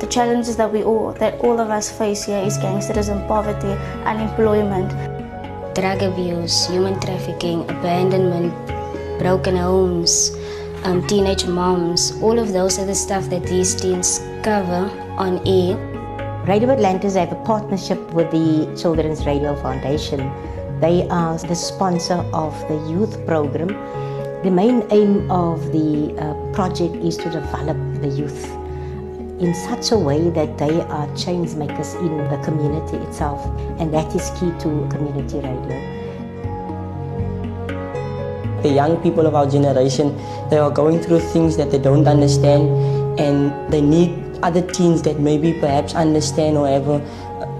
The challenges that we all that all of us face here is gangsterism, poverty, unemployment, drug abuse, human trafficking, abandonment, broken homes, um, teenage moms. All of those are the stuff that these teens cover on air. Radio Atlantis have a partnership with the Children's Radio Foundation. They are the sponsor of the youth program. The main aim of the uh, project is to develop the youth in such a way that they are change makers in the community itself, and that is key to community radio. The young people of our generation, they are going through things that they don't understand, and they need other teens that maybe perhaps understand or ever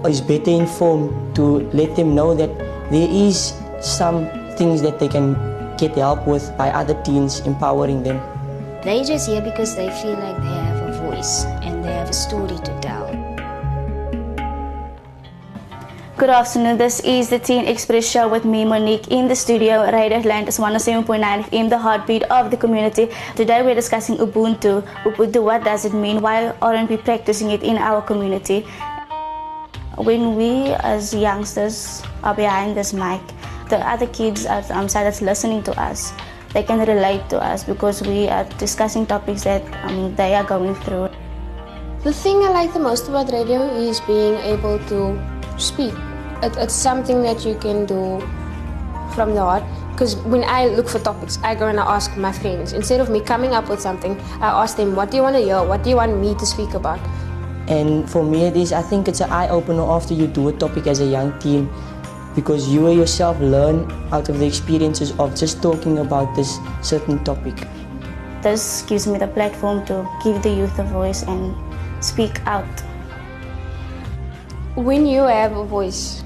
is better informed to let them know that there is some things that they can get help with by other teens empowering them. They just here because they feel like they have a voice and they have a story to tell. Good afternoon. This is the Teen Express show with me, Monique, in the studio, Radio Atlantis 107.9 FM, the heartbeat of the community. Today we're discussing Ubuntu. Ubuntu, what does it mean? Why aren't we practicing it in our community? When we as youngsters are behind this mic, the other kids outside that's listening to us, they can relate to us because we are discussing topics that um, they are going through. The thing I like the most about radio is being able to speak. It, it's something that you can do from the heart. Because when I look for topics, I go and I ask my friends. Instead of me coming up with something, I ask them, what do you want to hear? What do you want me to speak about? And for me, it is, I think it's an eye opener after you do a topic as a young teen because you yourself learn out of the experiences of just talking about this certain topic. This gives me the platform to give the youth a voice and speak out. When you have a voice,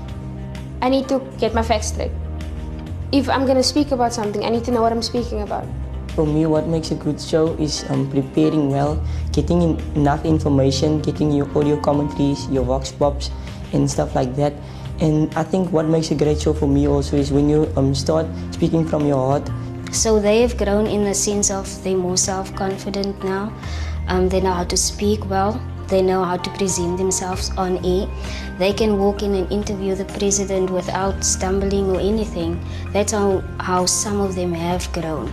I need to get my facts straight. If I'm going to speak about something, I need to know what I'm speaking about. For me, what makes a good show is um, preparing well, getting in enough information, getting your audio commentaries, your vox pops, and stuff like that. And I think what makes a great show for me also is when you um, start speaking from your heart. So they have grown in the sense of they're more self-confident now. Um, they know how to speak well. They know how to present themselves on air. They can walk in and interview the president without stumbling or anything. That's how, how some of them have grown.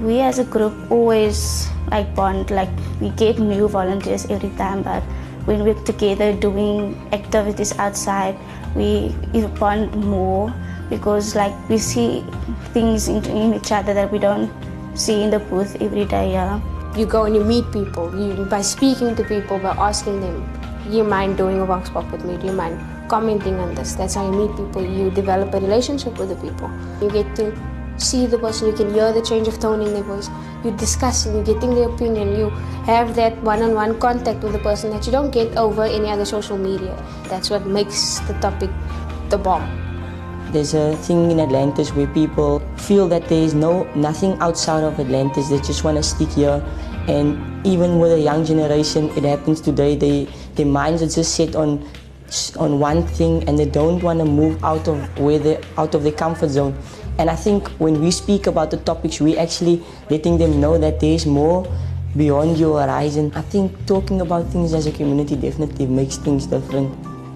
We as a group always like bond, like we get new volunteers every time, but when we're together doing activities outside, we bond more because like we see things in, in each other that we don't see in the booth every day. Yeah. You go and you meet people. You by speaking to people, by asking them, "Do you mind doing a vox pop with me? Do you mind commenting on this?" That's how you meet people. You develop a relationship with the people. You get to see the person. You can hear the change of tone in their voice. You're discussing. You're getting their opinion. You have that one-on-one contact with the person that you don't get over any other social media. That's what makes the topic the bomb. There's a thing in Atlantis where people feel that there is no nothing outside of Atlantis. They just want to stick here. And even with a young generation, it happens today. They their minds are just set on on one thing, and they don't want to move out of where they out of their comfort zone. And I think when we speak about the topics, we actually letting them know that there is more beyond your horizon. I think talking about things as a community definitely makes things different.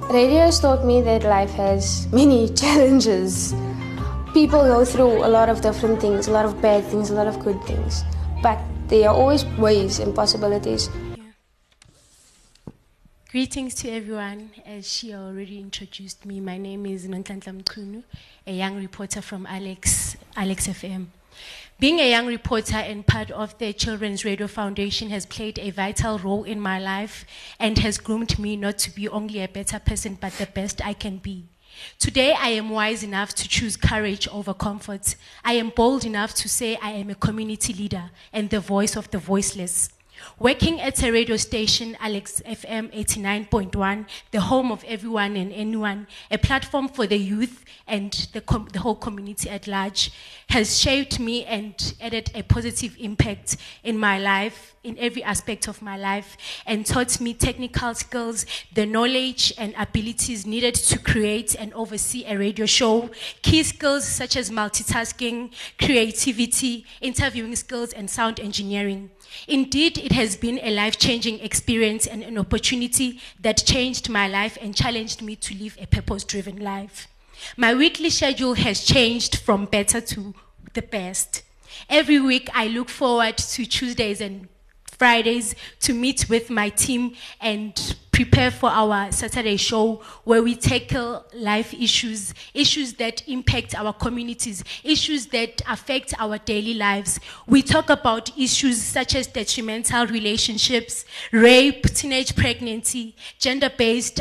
Radio has taught me that life has many challenges. People go through a lot of different things, a lot of bad things, a lot of good things. But there are always ways and possibilities. Greetings to everyone. As she already introduced me, my name is Nontantla Mkunu, a young reporter from Alex, Alex FM. Being a young reporter and part of the Children's Radio Foundation has played a vital role in my life and has groomed me not to be only a better person, but the best I can be. Today, I am wise enough to choose courage over comfort. I am bold enough to say I am a community leader and the voice of the voiceless. Working at a radio station, Alex FM 89.1, the home of everyone and anyone, a platform for the youth and the, com- the whole community at large, has shaped me and added a positive impact in my life, in every aspect of my life, and taught me technical skills, the knowledge and abilities needed to create and oversee a radio show, key skills such as multitasking, creativity, interviewing skills, and sound engineering. Indeed, it has been a life changing experience and an opportunity that changed my life and challenged me to live a purpose driven life. My weekly schedule has changed from better to the best. Every week, I look forward to Tuesdays and Fridays to meet with my team and prepare for our Saturday show where we tackle life issues, issues that impact our communities, issues that affect our daily lives. We talk about issues such as detrimental relationships, rape, teenage pregnancy, gender based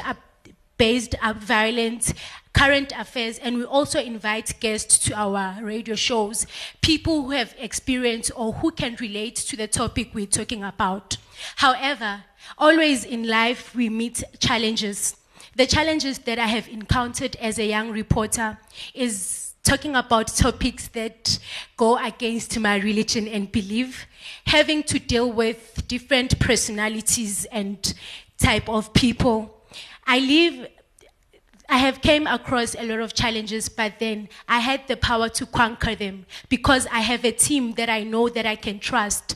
based violence, current affairs, and we also invite guests to our radio shows, people who have experience or who can relate to the topic we're talking about. However, always in life we meet challenges. The challenges that I have encountered as a young reporter is talking about topics that go against my religion and belief, having to deal with different personalities and type of people. I live I have came across a lot of challenges, but then I had the power to conquer them because I have a team that I know that I can trust.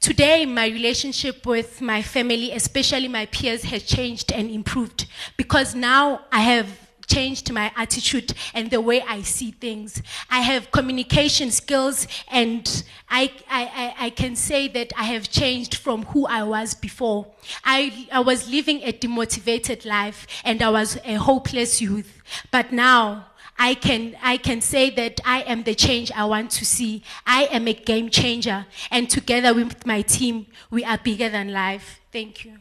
Today, my relationship with my family, especially my peers, has changed and improved because now I have changed my attitude and the way I see things. I have communication skills, and I, I, I can say that I have changed from who I was before. I, I was living a demotivated life, and I was a hopeless youth. But now, I can, I can say that I am the change I want to see. I am a game changer. And together with my team, we are bigger than life. Thank you.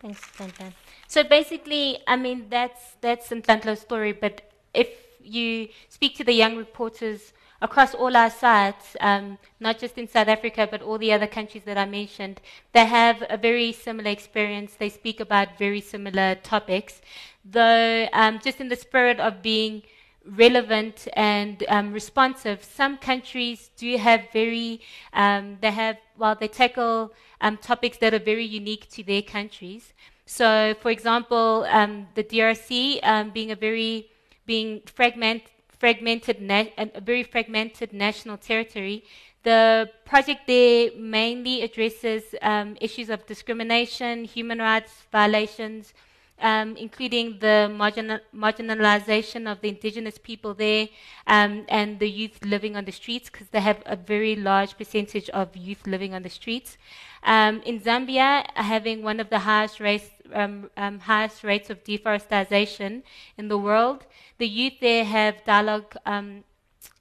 Thanks, Ntantla. So basically, I mean, that's that's Ntantla's story. But if you speak to the young reporters across all our sites, um, not just in South Africa, but all the other countries that I mentioned, they have a very similar experience. They speak about very similar topics, though um, just in the spirit of being relevant and um, responsive. Some countries do have very, um, they have, well, they tackle um, topics that are very unique to their countries. So, for example, um, the DRC um, being a very, being fragment, fragmented, a very fragmented national territory, the project there mainly addresses um, issues of discrimination, human rights violations, um, including the marginal, marginalization of the indigenous people there um, and the youth living on the streets, because they have a very large percentage of youth living on the streets. Um, in Zambia, having one of the highest rates, um, um, highest rates of deforestation in the world, the youth there have dialogue um,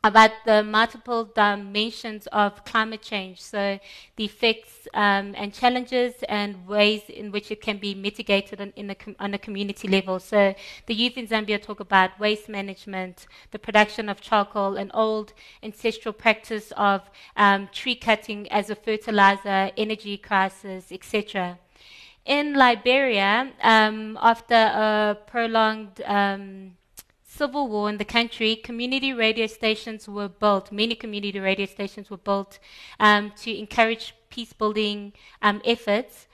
about the multiple dimensions of climate change, so the effects um, and challenges and ways in which it can be mitigated on, a com- on, a community level. So the youth in Zambia talk about waste management, the production of charcoal, an old ancestral practice of um, tree cutting as a fertilizer, energy crisis, etc. In Liberia, um, after a prolonged um, civil war in the country, community radio stations were built. Many community radio stations were built um, to encourage peace building um, efforts.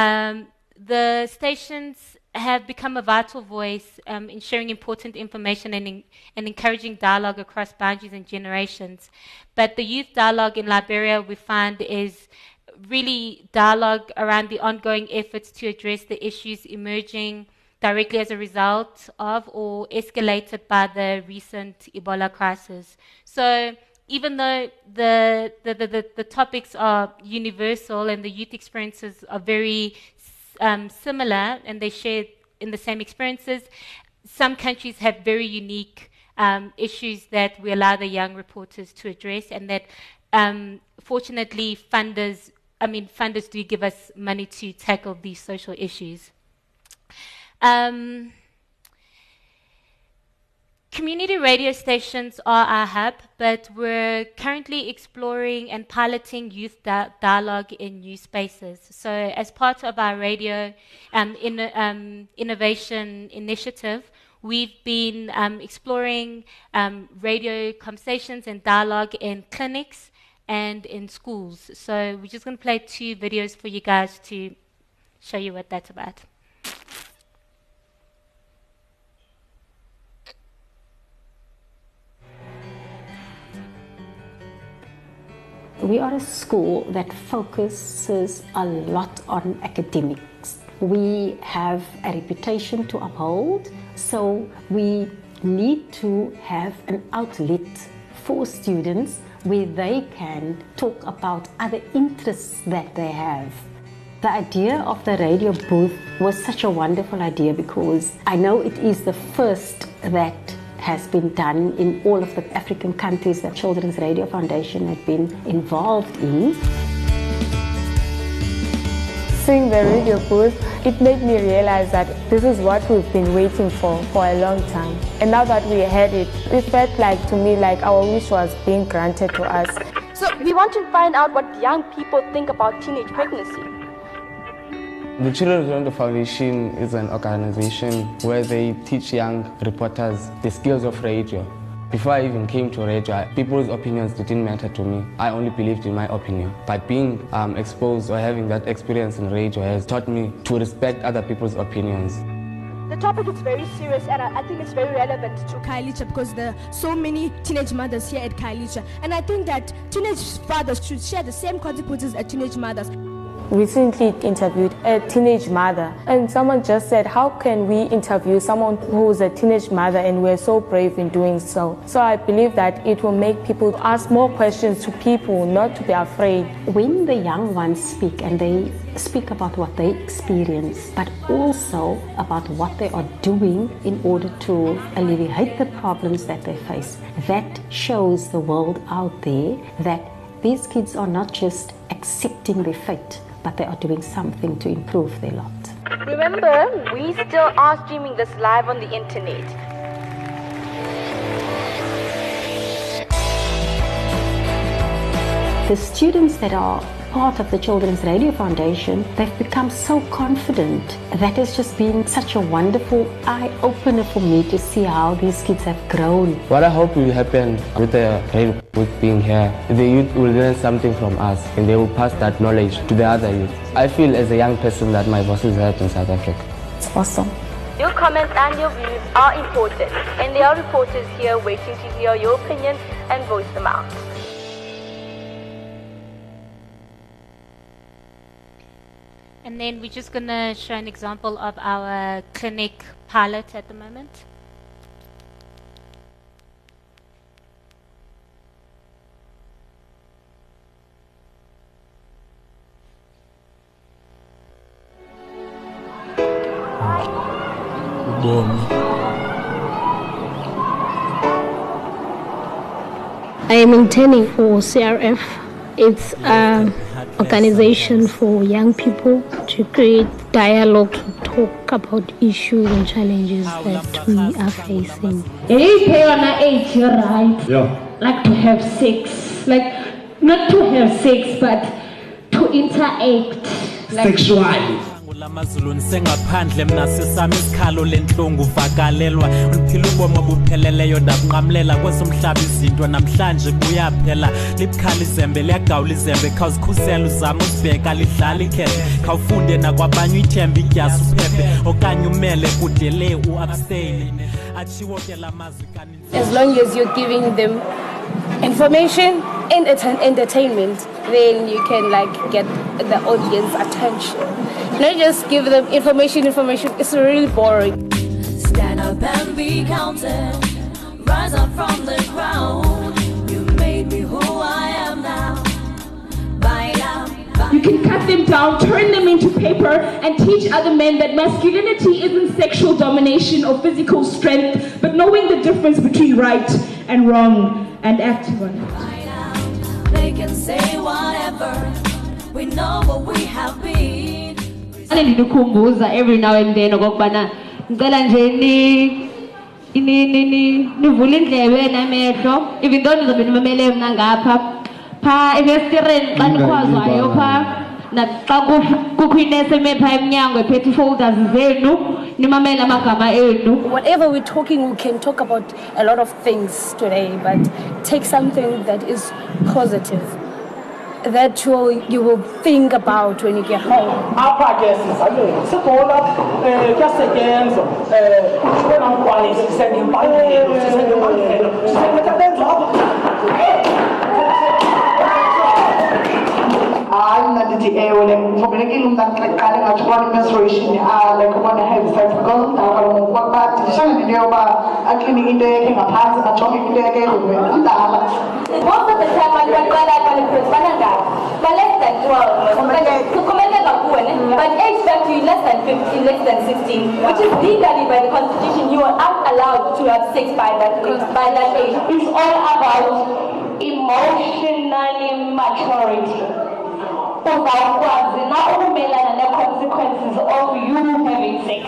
Um, the stations have become a vital voice um, in sharing important information and, in, and encouraging dialogue across boundaries and generations. But the youth dialogue in Liberia, we find, is really dialogue around the ongoing efforts to address the issues emerging directly as a result of or escalated by the recent Ebola crisis. So even though the, the, the, the, topics are universal and the youth experiences are very um, similar and they share in the same experiences, some countries have very unique um, issues that we allow the young reporters to address and that um, fortunately funders I mean funders do give us money to tackle these social issues. Um, community radio stations are our hub, but we're currently exploring and piloting youth di- dialogue in new spaces. So, as part of our radio um, in, um, innovation initiative, we've been um, exploring um, radio conversations and dialogue in clinics and in schools. So, we're just going to play two videos for you guys to show you what that's about. We are a school that focuses a lot on academics. We have a reputation to uphold, so we need to have an outlet for students where they can talk about other interests that they have. The idea of the radio booth was such a wonderful idea because I know it is the first that has been done in all of the African countries that Children's Radio Foundation had been involved in. Seeing the radio booth, it made me realize that this is what we've been waiting for for a long time. And now that we had it, it felt like to me like our wish was being granted to us. So we want to find out what young people think about teenage pregnancy. The Children's Radio Foundation is an organization where they teach young reporters the skills of radio. Before I even came to radio, people's opinions didn't matter to me. I only believed in my opinion. But being um, exposed or having that experience in radio has taught me to respect other people's opinions. The topic is very serious and I, I think it's very relevant to Khayelitsha because there are so many teenage mothers here at Khayelitsha. And I think that teenage fathers should share the same consequences as teenage mothers recently interviewed a teenage mother and someone just said how can we interview someone who's a teenage mother and we're so brave in doing so? So i believe that it will make people ask more questions to people not to be afraid. When the young ones speak and they speak about what they experience but also about what they are doing in order to alleviate the problems that they face that shows the world out there that these kids are not just accepting their fate but they are doing something to improve their lot. Remember, we still are streaming this live on the internet. The students that are part of the Children's Radio Foundation, they've become so confident. That has just been such a wonderful eye opener for me to see how these kids have grown. What I hope will happen with the radio with being here, the youth will learn something from us and they will pass that knowledge to the other youth. I feel as a young person that my voice is heard in South Africa. It's awesome. Your comments and your views are important, and there are reporters here waiting to hear your opinion and voice them out. And then we're just going to show an example of our clinic pilot at the moment. I am for CRF. It's an organization for young people to create dialogue to talk about issues and challenges that we are facing. Hey, on age, you're right. Yeah. Like to have sex. Like, not to have sex, but to interact. Like, Sexually. Lamazulu nisengaphandle mna isikhalo lentlungu ubomi obupheleleyo ndabunqamlela izinto namhlanje kuyaphela. Libukhali izembe liyagawula izembe khawuzikhusela uzama uzibheka lidlala khawufunde nakwabanye uyithembe uphephe. Okanye umele atshiwo ke la mazwi As long as you're giving them information and ent- entertainment, then you can like get the audience attention. Not just give them information, information. It's really boring. Stand up and be counted. Rise up from the ground. You made me who I am now. Baila, You can cut them down, turn them into paper, and teach other men that masculinity isn't sexual domination or physical strength, but knowing the difference between right and wrong and acting on it. They can say whatever. We know what we have been. Ane ndinikhumbuza every now and then okokubana ndicela nje ni- ni- ni- ni- nivule indlebe namehlo even though ndizobe nimamele mna ngapha phaa efestireni xa nikhwazwayo phaa naxa kukho inesi eme phaa emnyango ephethe ifolders zenu nimamele amagama enu Whatever we're talking, we can talk about a lot of things today, but take something that is positive. That you, you will think about when you get home. apha ke sizamele sikhona um kuyasetyenzwa um ubona mkwane sisengempangelo sisengempangelo sisengekabenza apha ewe like mvumelekile umntu aqale ngathi i-menstruation ah like ubona i-heavy sex because umdala kaloku badishana nento yoba akline into yakhe ngaphantsi ajonge into yakhe edlulweni umdala Most of the time abantu baqala bale banangaphi ba less than 12 kuxhomekeka kuwe ne but age factor you less than 15 less than 16 which is legally by the constitution you are not allowed to have sex by that age by that age It's all about emotionally maturity. Uzawukwazi na ukumelana ne-consequences of you having sex.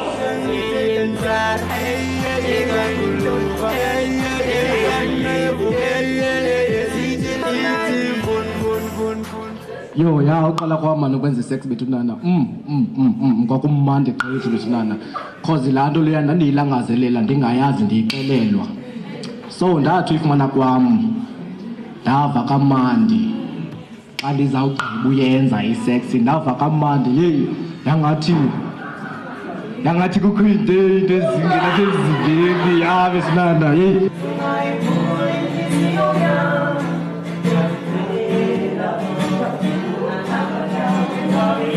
yho ya uqala kwam mani ukwenza isex bethunana um mm mm mm, mm, mm. kwakummandi qhethu bethunana cause laa nto leya ndandiyilangazelela ndingayazi ndiyixelelwa. So ndathi uyifumana kwam ndava kamandi. Xa ndizawugqiba uyenza iseksi ndava kamandi. Yeyi yangathi yangathi kukho into into ezingenasezingeni yabe sinanda yeyi.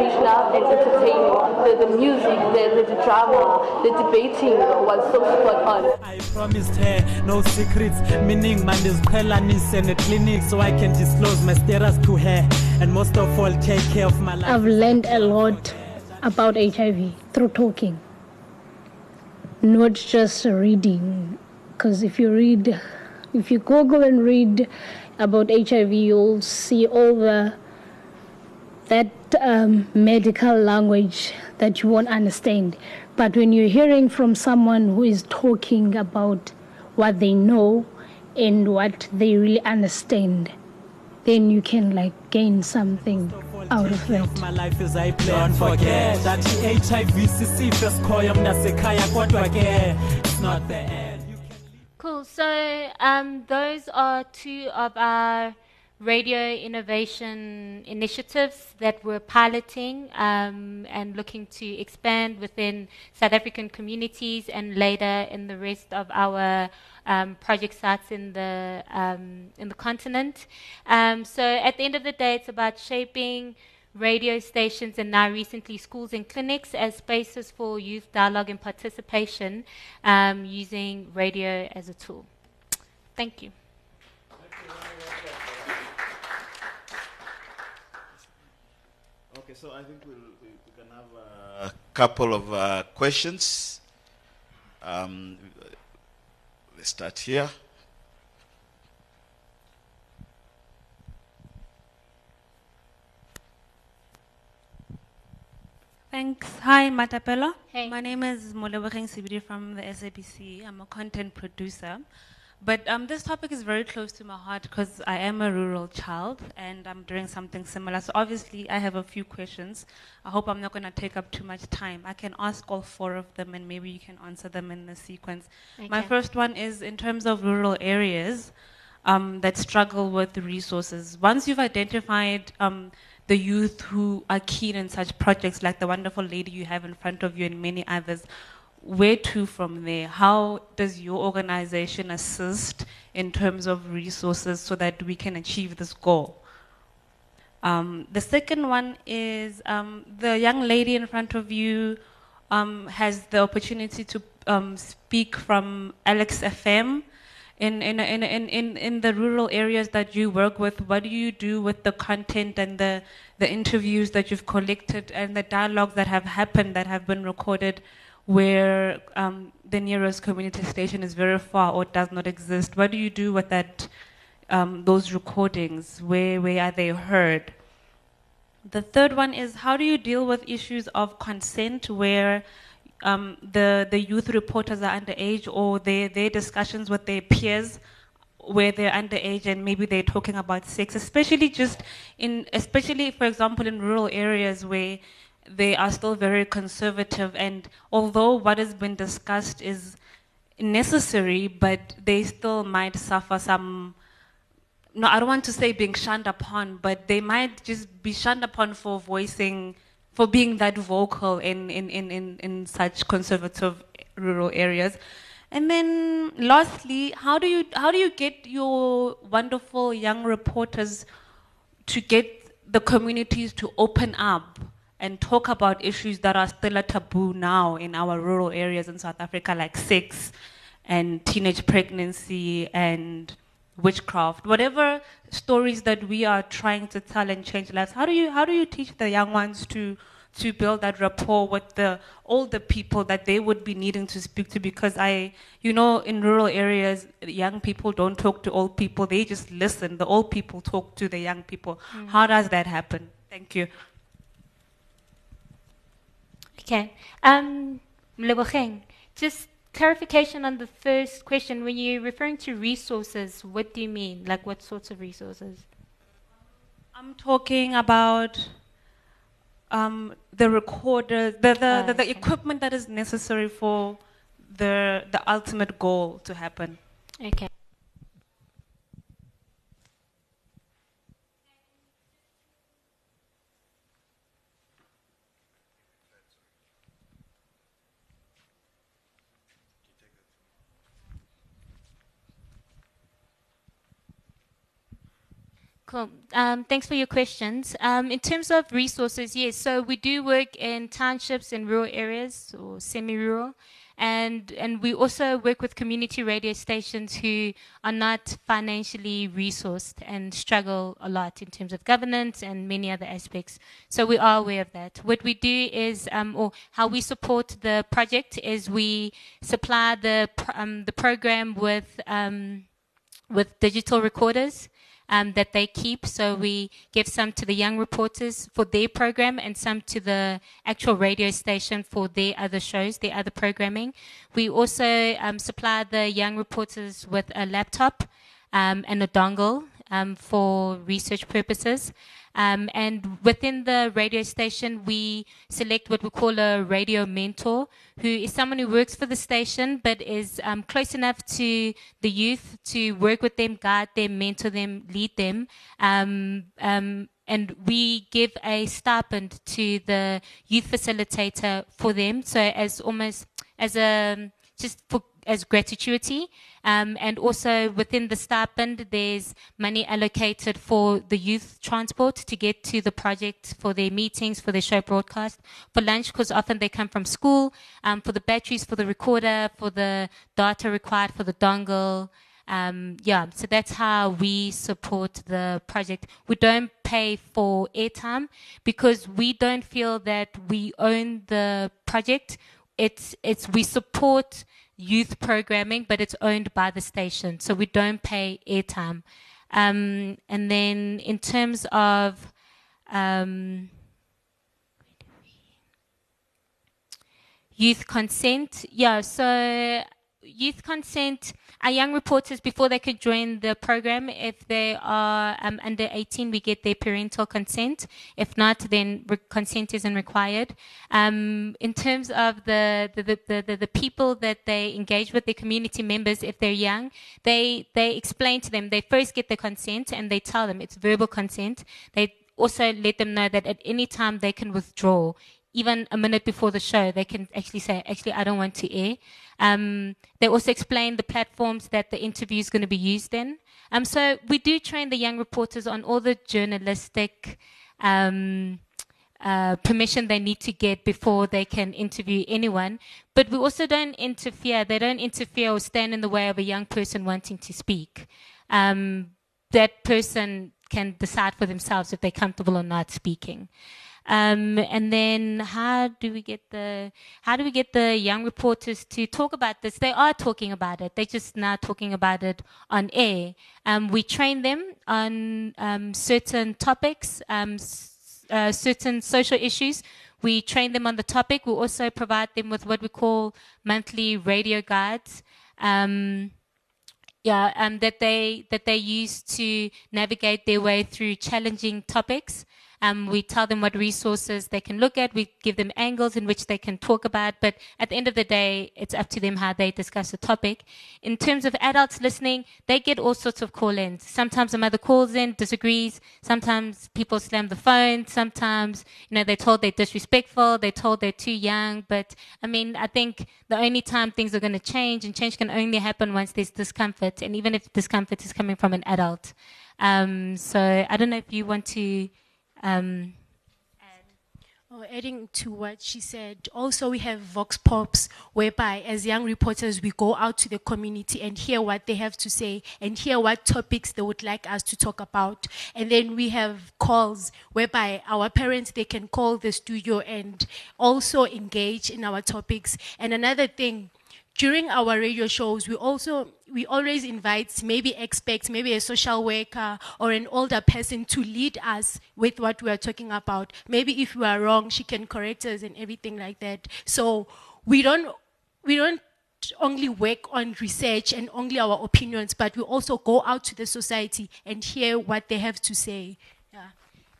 very educational and entertaining. The, the music, the, the, the drama, the debating was so spot on. I promised her no secrets, meaning mandiziqhelanise ne-clinic so I can disclose my status to her and most of all take care of my life. I've learned a lot about HIV through talking, not just reading. Because if you read, if you Google and read about HIV, you'll see all the that um, medical language that you won't understand. But when you're hearing from someone who is talking about what they know and what they really understand, then you can like gain something out of that. My life is I play. Don't forget that i-HIV sisifo esikhoyo mnasekhaya kodwa ke it's not the end. Cool. So um, those are two of our radio innovation initiatives that we're piloting um, and looking to expand within South African communities and later in the rest of our um, project sites in the um, in the continent. Um, so at the end of the day, it's about shaping radio stations and now recently schools and clinics as spaces for youth dialogue and participation um, using radio as a tool. Thank you. Okay, so I think we'll, we, we can have a couple of uh, questions. Um, let's start here. Thanks. Hi, Matapelo. Hey. My name is Molebogeng Sibiri from the SABC. I'm a content producer. But um, this topic is very close to my heart because I am a rural child and I'm doing something similar. So obviously, I have a few questions. I hope I'm not going to take up too much time. I can ask all four of them and maybe you can answer them in the sequence. My first one is in terms of rural areas um, that struggle with resources. Once you've identified um, the youth who are keen in such projects like the wonderful lady you have in front of you and many others, where to from there? How does your organization assist in terms of resources so that we can achieve this goal? Um, the second one is um, the young lady in front of you um, has the opportunity to um, speak from Alex FM. In, in, in, in, in, in the rural areas that you work with, what do you do with the content and the, the interviews that you've collected and the dialogues that have happened that have been recorded where um, the nearest community station is very far or does not exist? What do you do with that, um, those recordings? Where, where are they heard? The third one is how do you deal with issues of consent where um, the, the youth reporters are underage or their, their discussions with their peers where they're underage and maybe they're talking about sex, especially just in, especially for example in rural areas where they are still very conservative and although what has been discussed is necessary, but they still might suffer some. No, I don't want to say being shunned upon, but they might just be shunned upon for voicing, for being that vocal in, in, in, in, in such conservative rural areas. And then, lastly, how do you how do you get your wonderful young reporters to get the communities to open up and talk about issues that are still a taboo now in our rural areas in South Africa, like sex and teenage pregnancy and witchcraft, whatever stories that we are trying to tell and change lives. How do you how do you teach the young ones to to build that rapport with the older people that they would be needing to speak to? Because I you know in rural areas young people don't talk to old people. They just listen. The old people talk to the young people. Mm. how does that happen? Thank you Okay. Um, Molebogeng, just clarification on the first question. When you're referring to resources, what do you mean? Like what sorts of resources? I'm talking about um, the recorder, the, the, the, the equipment that is necessary for the, the ultimate goal to happen. Okay. Cool. Um, thanks for your questions. Um, in terms of resources, yes, so we do work in townships and rural areas or semi-rural, and and we also work with community radio stations who are not financially resourced and struggle a lot in terms of governance and many other aspects. So we are aware of that. What we do is, um, or how we support the project is we supply the um, the program with um, with digital recorders um, that they keep. So we give some to the young reporters for their program and some to the actual radio station for their other shows, their other programming. We also um, supply the young reporters with a laptop um, and a dongle um, for research purposes. Um, and within the radio station, we select what we call a radio mentor, who is someone who works for the station but is um, close enough to the youth to work with them, guide them, mentor them, lead them. Um, um, and we give a stipend to the youth facilitator for them. So as almost as a just for as gratuity. Um, and also within the stipend, there's money allocated for the youth transport to get to the project for their meetings, for their show broadcast, for lunch, because often they come from school, um, for the batteries, for the recorder, for the data required for the dongle. Um, yeah, so that's how we support the project. We don't pay for airtime because we don't feel that we own the project. It's it's we support youth programming, but it's owned by the station, so we don't pay airtime. Um, and then in terms of um, youth consent, yeah, so youth consent, our young reporters, before they could join the program, if they are um, under 18, we get their parental consent. If not, then re- consent isn't required. Um, in terms of the, the, the, the, the people that they engage with, their community members, if they're young, they, they explain to them, they first get the consent and they tell them it's verbal consent. They also let them know that at any time they can withdraw even a minute before the show, they can actually say, actually, I don't want to air. Um, they also explain the platforms that the interview is going to be used in. Um, so we do train the young reporters on all the journalistic um, uh, permission they need to get before they can interview anyone. But we also don't interfere. They don't interfere or stand in the way of a young person wanting to speak. Um, that person can decide for themselves if they're comfortable or not speaking. Um, and then how do we get the how do we get the young reporters to talk about this? They are talking about it. They're just not talking about it on air. Um, we train them on um, certain topics, um, uh, certain social issues. We train them on the topic. We also provide them with what we call monthly radio guides. Um, yeah, um, that they that they use to navigate their way through challenging topics. Um, we tell them what resources they can look at. We give them angles in which they can talk about. But at the end of the day, it's up to them how they discuss the topic. In terms of adults listening, they get all sorts of call-ins. Sometimes a mother calls in, disagrees. Sometimes people slam the phone. Sometimes, you know, they're told they're disrespectful. They're told they're too young. But I mean, I think the only time things are going to change, and change can only happen once there's discomfort, and even if discomfort is coming from an adult. Um, so I don't know if you want to. Um, Oh, adding to what she said, also we have Vox Pops, whereby as young reporters we go out to the community and hear what they have to say and hear what topics they would like us to talk about. And then we have calls, whereby our parents they can call the studio and also engage in our topics. And another thing, during our radio shows, we also we always invite maybe experts, maybe a social worker or an older person to lead us with what we are talking about. Maybe if we are wrong, she can correct us and everything like that. So we don't we don't only work on research and only our opinions, but we also go out to the society and hear what they have to say. Yeah.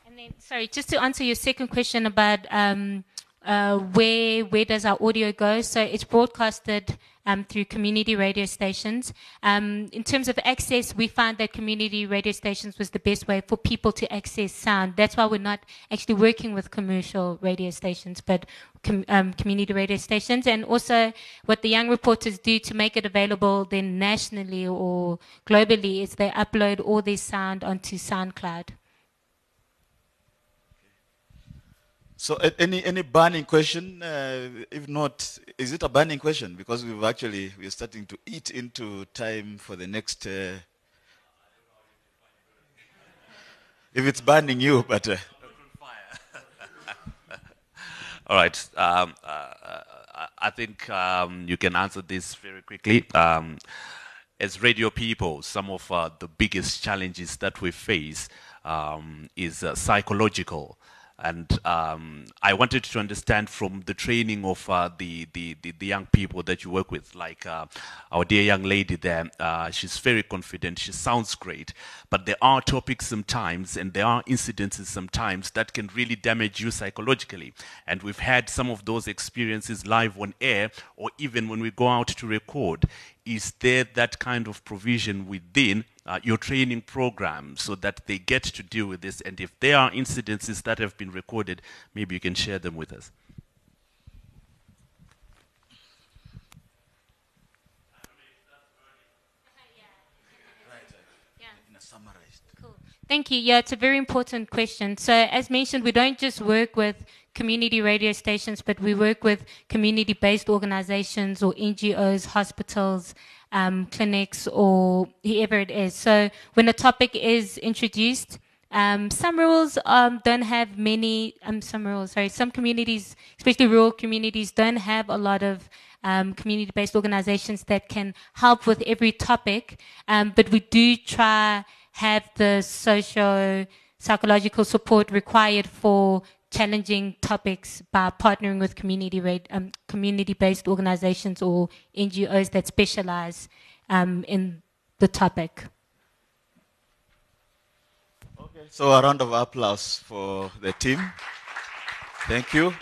And then, sorry, just to answer your second question about um, uh, where where does our audio go? So it's broadcasted um, through community radio stations. Um, in terms of access, we found that community radio stations was the best way for people to access sound. That's why we're not actually working with commercial radio stations, but com- um, community radio stations. And also, what the young reporters do to make it available then nationally or globally is they upload all their sound onto SoundCloud. So any any burning question? Uh, if not, is it a burning question? Because we've actually we're starting to eat into time for the next. Uh, if it's burning you, but uh, All right. Um, uh, uh, I think um, you can answer this very quickly. Um, as radio people, some of uh, the biggest challenges that we face um, is psychological. And um, I wanted to understand from the training of uh, the, the, the, the young people that you work with, like uh, our dear young lady there, uh, she's very confident, she sounds great, but there are topics sometimes and there are incidences sometimes that can really damage you psychologically. And we've had some of those experiences live on air or even when we go out to record. Is there that kind of provision within uh, your training program so that they get to deal with this? And if there are incidences that have been recorded, maybe you can share them with us. Thank you. Yeah, it's a very important question. So, as mentioned, we don't just work with community radio stations, but we work with community based organizations or NGOs, hospitals, um, clinics, or whoever it is. So, when a topic is introduced, um, some rules um, don't have many, um, some rules, sorry, some communities, especially rural communities, don't have a lot of um, community based organizations that can help with every topic. Um, but we do try have the socio psychological support required for challenging topics by partnering with community rate, um, community based organizations or NGOs that specialize um, in the topic. Okay, so a round of applause for the team. Thank you.